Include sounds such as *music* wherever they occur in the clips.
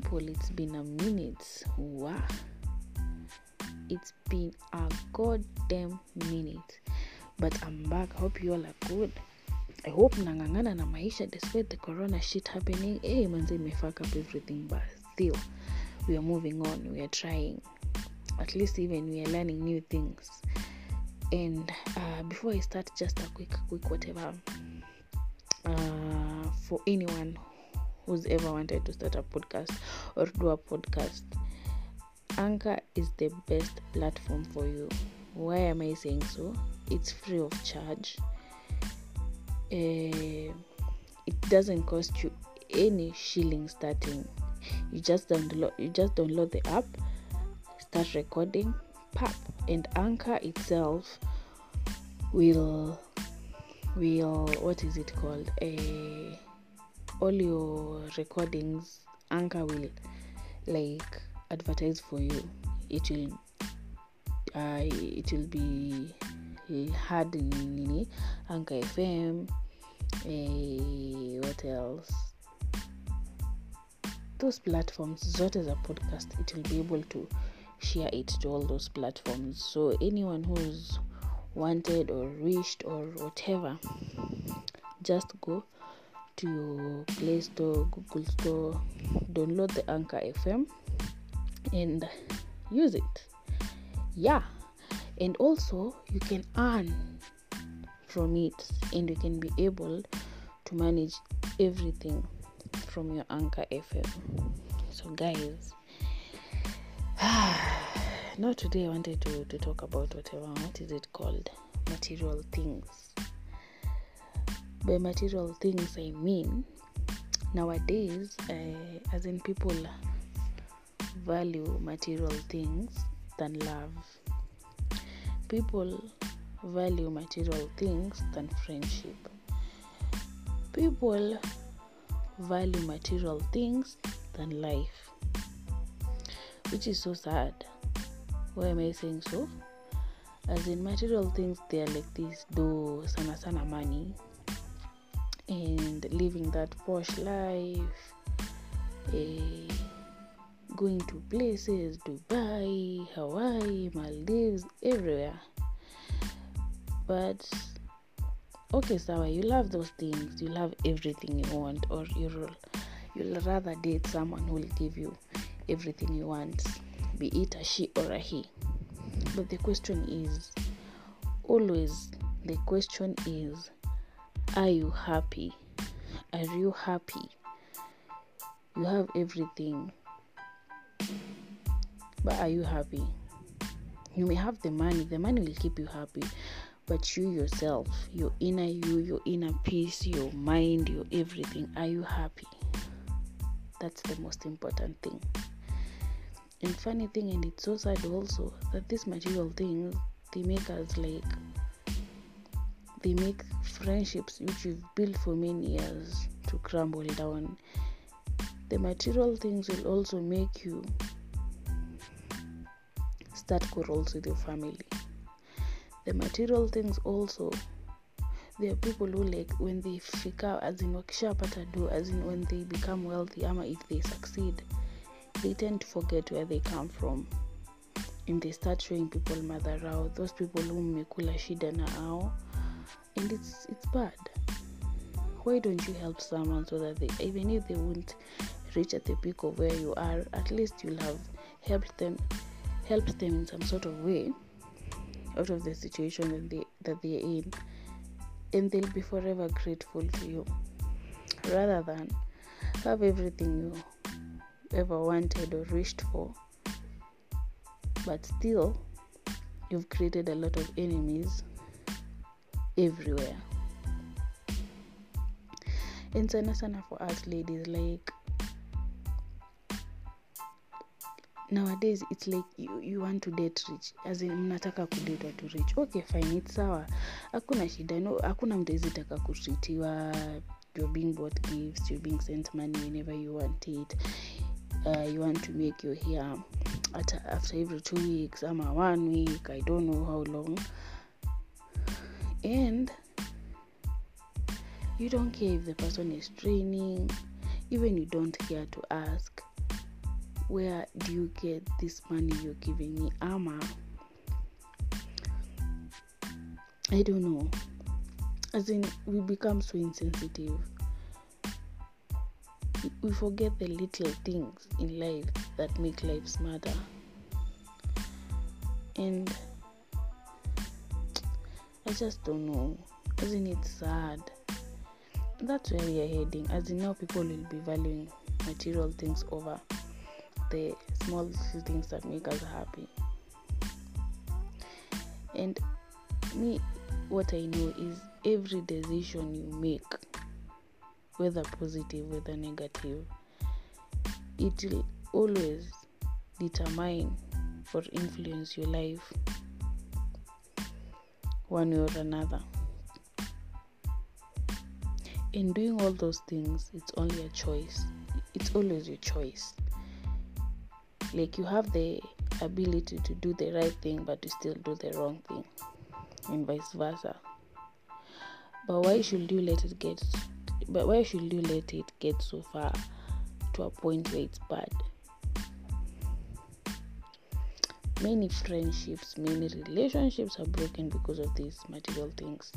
people, it's been a minute. Wow. It's been a goddamn minute. But I'm back. Hope you all are good. I hope nangangana na maisha despite the corona shit happening. Hey, manze may fuck up everything, but still, we are moving on. We are trying. At least even we are learning new things. And uh, before I start, just a quick, quick whatever. Uh, for anyone who's ever wanted to start a podcast or do a podcast, Anchor is the best platform for you. Why am I saying so? It's free of charge. Uh, it doesn't cost you any shilling starting. You just download you just download the app, start recording, pap, and Anchor itself will will what is it called? A all your recordings Anchor will like advertise for you. It will uh, it will be heard in Anchor FM. Uh, what else? Those platforms, zote a podcast, it will be able to share it to all those platforms. So anyone who's wanted or wished or whatever, just go to your Play Store, Google Store, download the Anchor FM and use it. Yeah, and also you can earn from it, and you can be able to manage everything from your Anchor FM. So, guys, *sighs* now today I wanted to, to talk about whatever what is it called material things. By material things, I mean nowadays, uh, as in people value material things than love. People value material things than friendship. People value material things than life, which is so sad. Why am I saying so? As in material things, they are like this, though sana sana money and living that posh life. Eh, going to places Dubai, Hawaii, Maldives, everywhere. But okay, Sawa, you love those things, you love everything you want, or you'll you'll rather date someone who will give you everything you want, be it a she or a he. But the question is always the question is are you happy? Are you happy? You have everything but are you happy? You may have the money, the money will keep you happy, but you yourself, your inner you, your inner peace, your mind, your everything, are you happy? That's the most important thing. And funny thing, and it's so sad also that these material things they make us like they make friendships which you've built for many years to crumble down. The material things will also make you start quarrels with your family. The material things also there are people who like when they fika as in wakishapata do as in when they become wealthy ama if they succeed they tend to forget where they come from and they start showing people madharau those people who mmekula shida na ao and it's it's bad. Why don't you help someone so that they even if they won't reach at the peak of where you are at least you'll have helped them helped them in some sort of way out of the situation that they that they're in. And they'll be forever grateful to you. Rather than have everything you ever wanted or wished for but still you've created a lot of enemies everywhere. And sana sana for us ladies like nowadays it's like you, you want to date rich as in mnataka kudate watu rich. Okay fine it's sawa. Hakuna shida no hakuna mtu ezitaka kutritiwa you're being bought gifts you're being sent money whenever you want it. Uh, you want to make your hair at, after every two weeks ama one week i don't know how long and you don't care if the person is training even you don't care to ask where do you get this money you're giving me? Ama i don't know. As in we become so insensitive. We forget the little things in life that make life smarter. And i just don't know in it's sad? That's where we are heading as in now people will be valuing material things over the small little things that make us happy. And me what i know is every decision you make whether positive whether negative it will always determine or influence your life one way or another. In doing all those things it's only a choice. It's always your choice. Like you have the ability to do the right thing but you still do the wrong thing and vice versa. But why should you let it get but why should you let it get so far to a point where it's bad many friendships many relationships are broken because of these material things.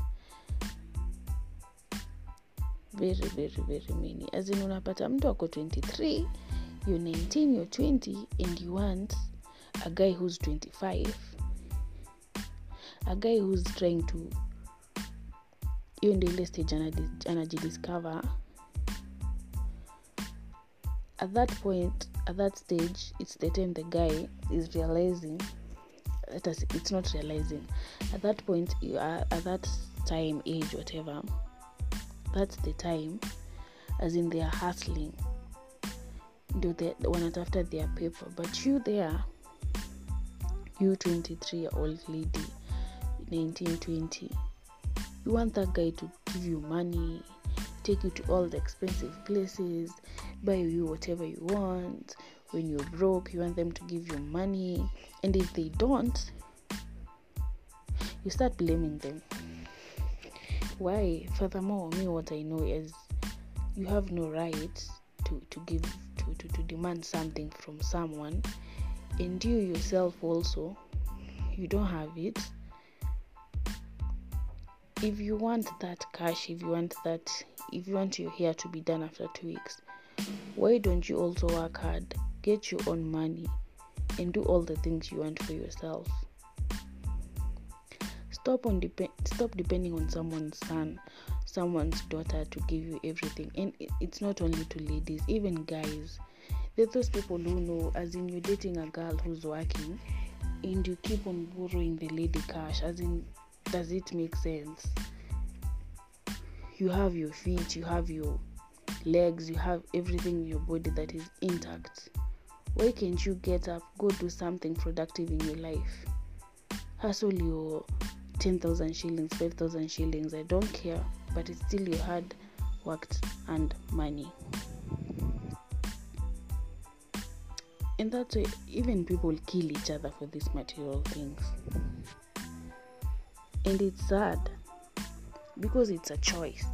Very very very many. As in unapata mtu ako 23 you're 19 you're 20 and you want a guy who's 25 a guy who's trying to hiyo ndio ile stage anajidiscover at that point at that stage it's the time the guy is realizing it's not realizing. At that point you are at that time age whatever that's the time as in they are hustling. Do they ndio wanatafuta their paper but you there you 23 year old lady 1920 you want that guy to give you money take you to all the expensive places buy you whatever you want. When you're broke you want them to give you money. And if they don't you start blaming them. Why? Furthermore me what i know is you have no right to to give to, to, to demand something from someone. And you yourself also you don't have it if you want that cash if you want that if you want your hair to be done after two weeks why don't you also work hard get your own money and do all the things you want for yourself? Stop on dep- stop depending on someone's son someone's daughter to give you everything. And it's not only to ladies even guys. There are those people who know as in you're dating a girl who's working and you keep on borrowing the lady cash as in does it make sense? You have your feet you have your legs you have everything in your body that is intact. Why can't you get up go do something productive in your life? Hustle your 10,000 shillings 5,000 shillings I don't care but it's still your hard worked and money. And that's why even people kill each other for these material things and it's sad because it's a choice.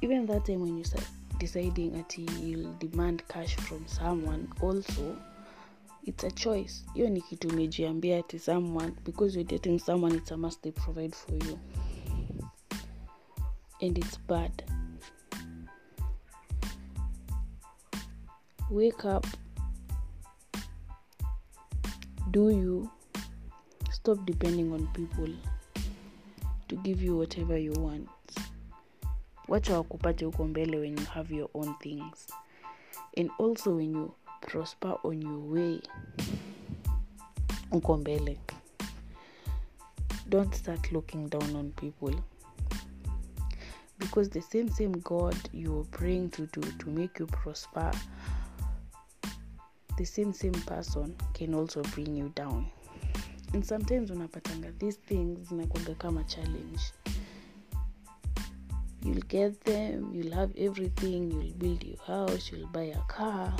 Even that time when you start deciding ati you'll demand cash from someone also it's a choice. Hiyo ni kitu umejiambia ati someone because you're dating someone it's a must they provide for you. And it's bad. Wake up do you stop depending on people to give you whatever you want. Wacha wakupate huko mbele when you have your own things. And also when you prosper on your way huko mbele. Don't start looking down on people. Because the same same god you're praying to, to to make you prosper the same same person can also bring you down and sometimes unapatanga these things zinakwaga kama challenge. You'll get them you'll have everything you'll build your house you'll buy a car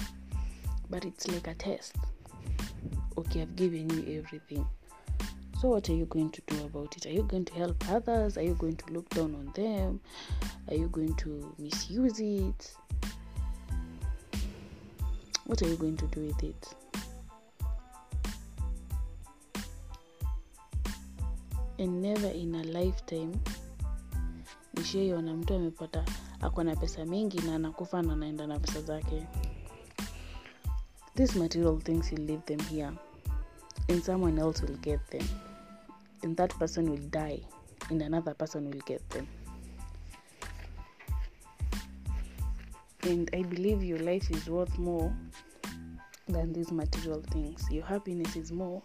but it's like a test. Okay i've given you everything. So what are you going to do about it? Are you going to help others? Are you going to look down on them? Are you going to misuse it? What are you going to do with it and never in a lifetime. Nishaiona mtu amepata ako na pesa mingi na anakufa na anaenda na pesa zake. These material things will leave them here. And someone else will get them. And that person will die. And another person will get them. And i believe your life is worth more than these material things. Your happiness is more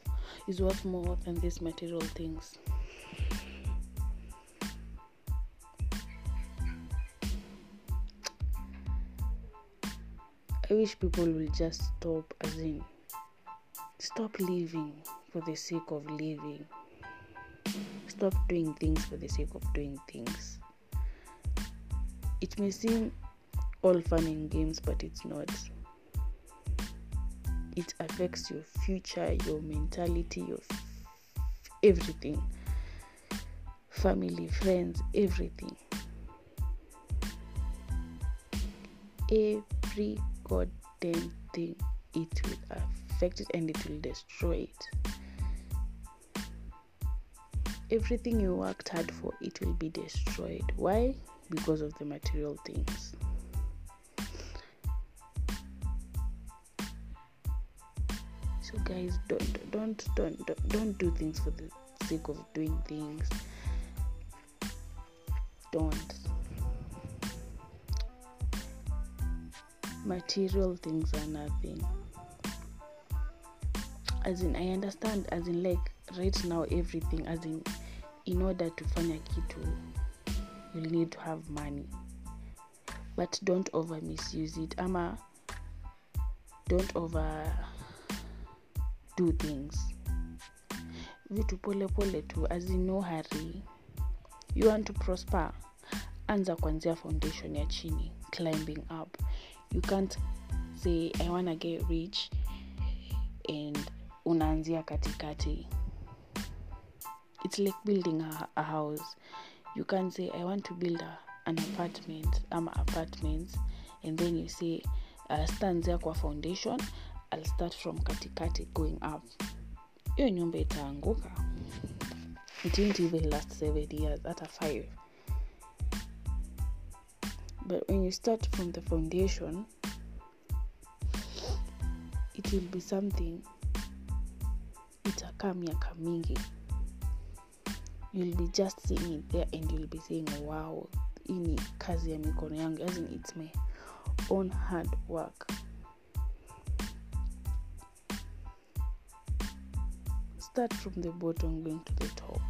is worth more than these material things I wish people will just stop, as in, stop living for the sake of living. Stop doing things for the sake of doing things. It may seem all fun and games, but it's not. It affects your future, your mentality, your f- everything family, friends, everything. Every goddamn thing it will affect it and it will destroy it. Everything you worked hard for it will be destroyed. Why? Because of the material things. So guys don't don't don't, don't do things for the sake of doing things. Don't material things are nothing. As in i understand as in like right now everything as in in order to fanya kitu you'll need to have money. But don't over misuse it ama don't over do things. Vitu pole pole tu as in no hurry. You want to prosper? Anza kuanzia foundation ya chini climbing up you can't say i wanna get rich and unaanzia katikati. It's like building a, a house. You can't say i want to build a, an apartment ama apartments and then you say uh, stanzia kwa foundation. I'll start from katikati going up. Hiyo nyumba itaanguka. It won't even last seven years. Hata five but when you start from the foundation it will be something itakaa miaka mingi you'll be just seeing it there and you'll be saying wow hii ni kazi ya mikono yangu. As in it's my own hard work. Start from the bottom going to the top.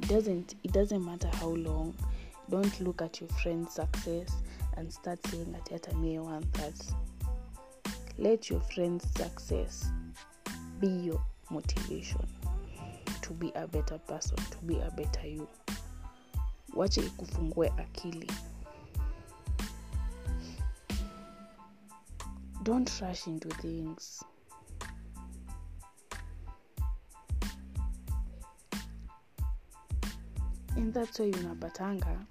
It doesn't it doesn't matter how long don't look at your friend's success and start saying ati hata me want that let your friend's success be your motivation to be a better person to be a better you. Wache ikufungue akili. Don't rush into things. And that's why unapatanga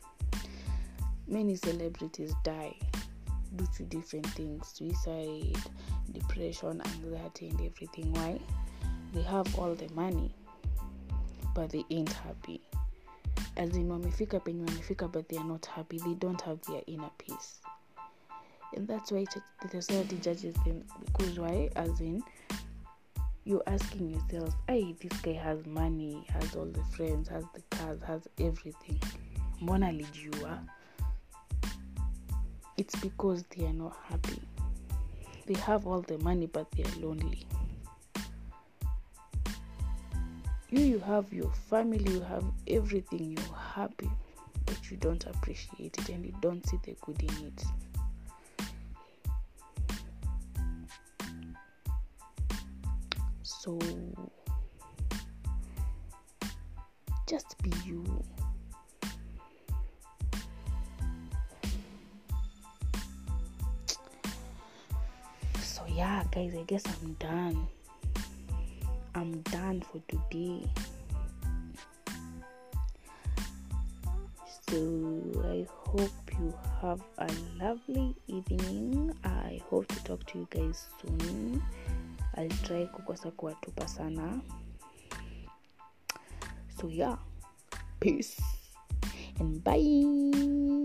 many celebrities die due to different things suicide depression anxiety and everything. Why? They have all the money but they ain't happy. As in wamefika penye wamefika but they are not happy. They don't have their inner peace. And that's why the society judges them because why? As in you're asking yourself hey this guy has money has all the friends has the cars has everything. Mbona alijua it's because they are not happy. They have all the money but they are lonely. You you have your family you have everything you're happy but you don't appreciate it and you don't see the good in it. So just be you guys i guess i'm done. I'm done for today. So i hope you have a lovely evening. I hope to talk to you guys soon. I'll try kukosa kuwatupa sana. So yeah. Peace. And bye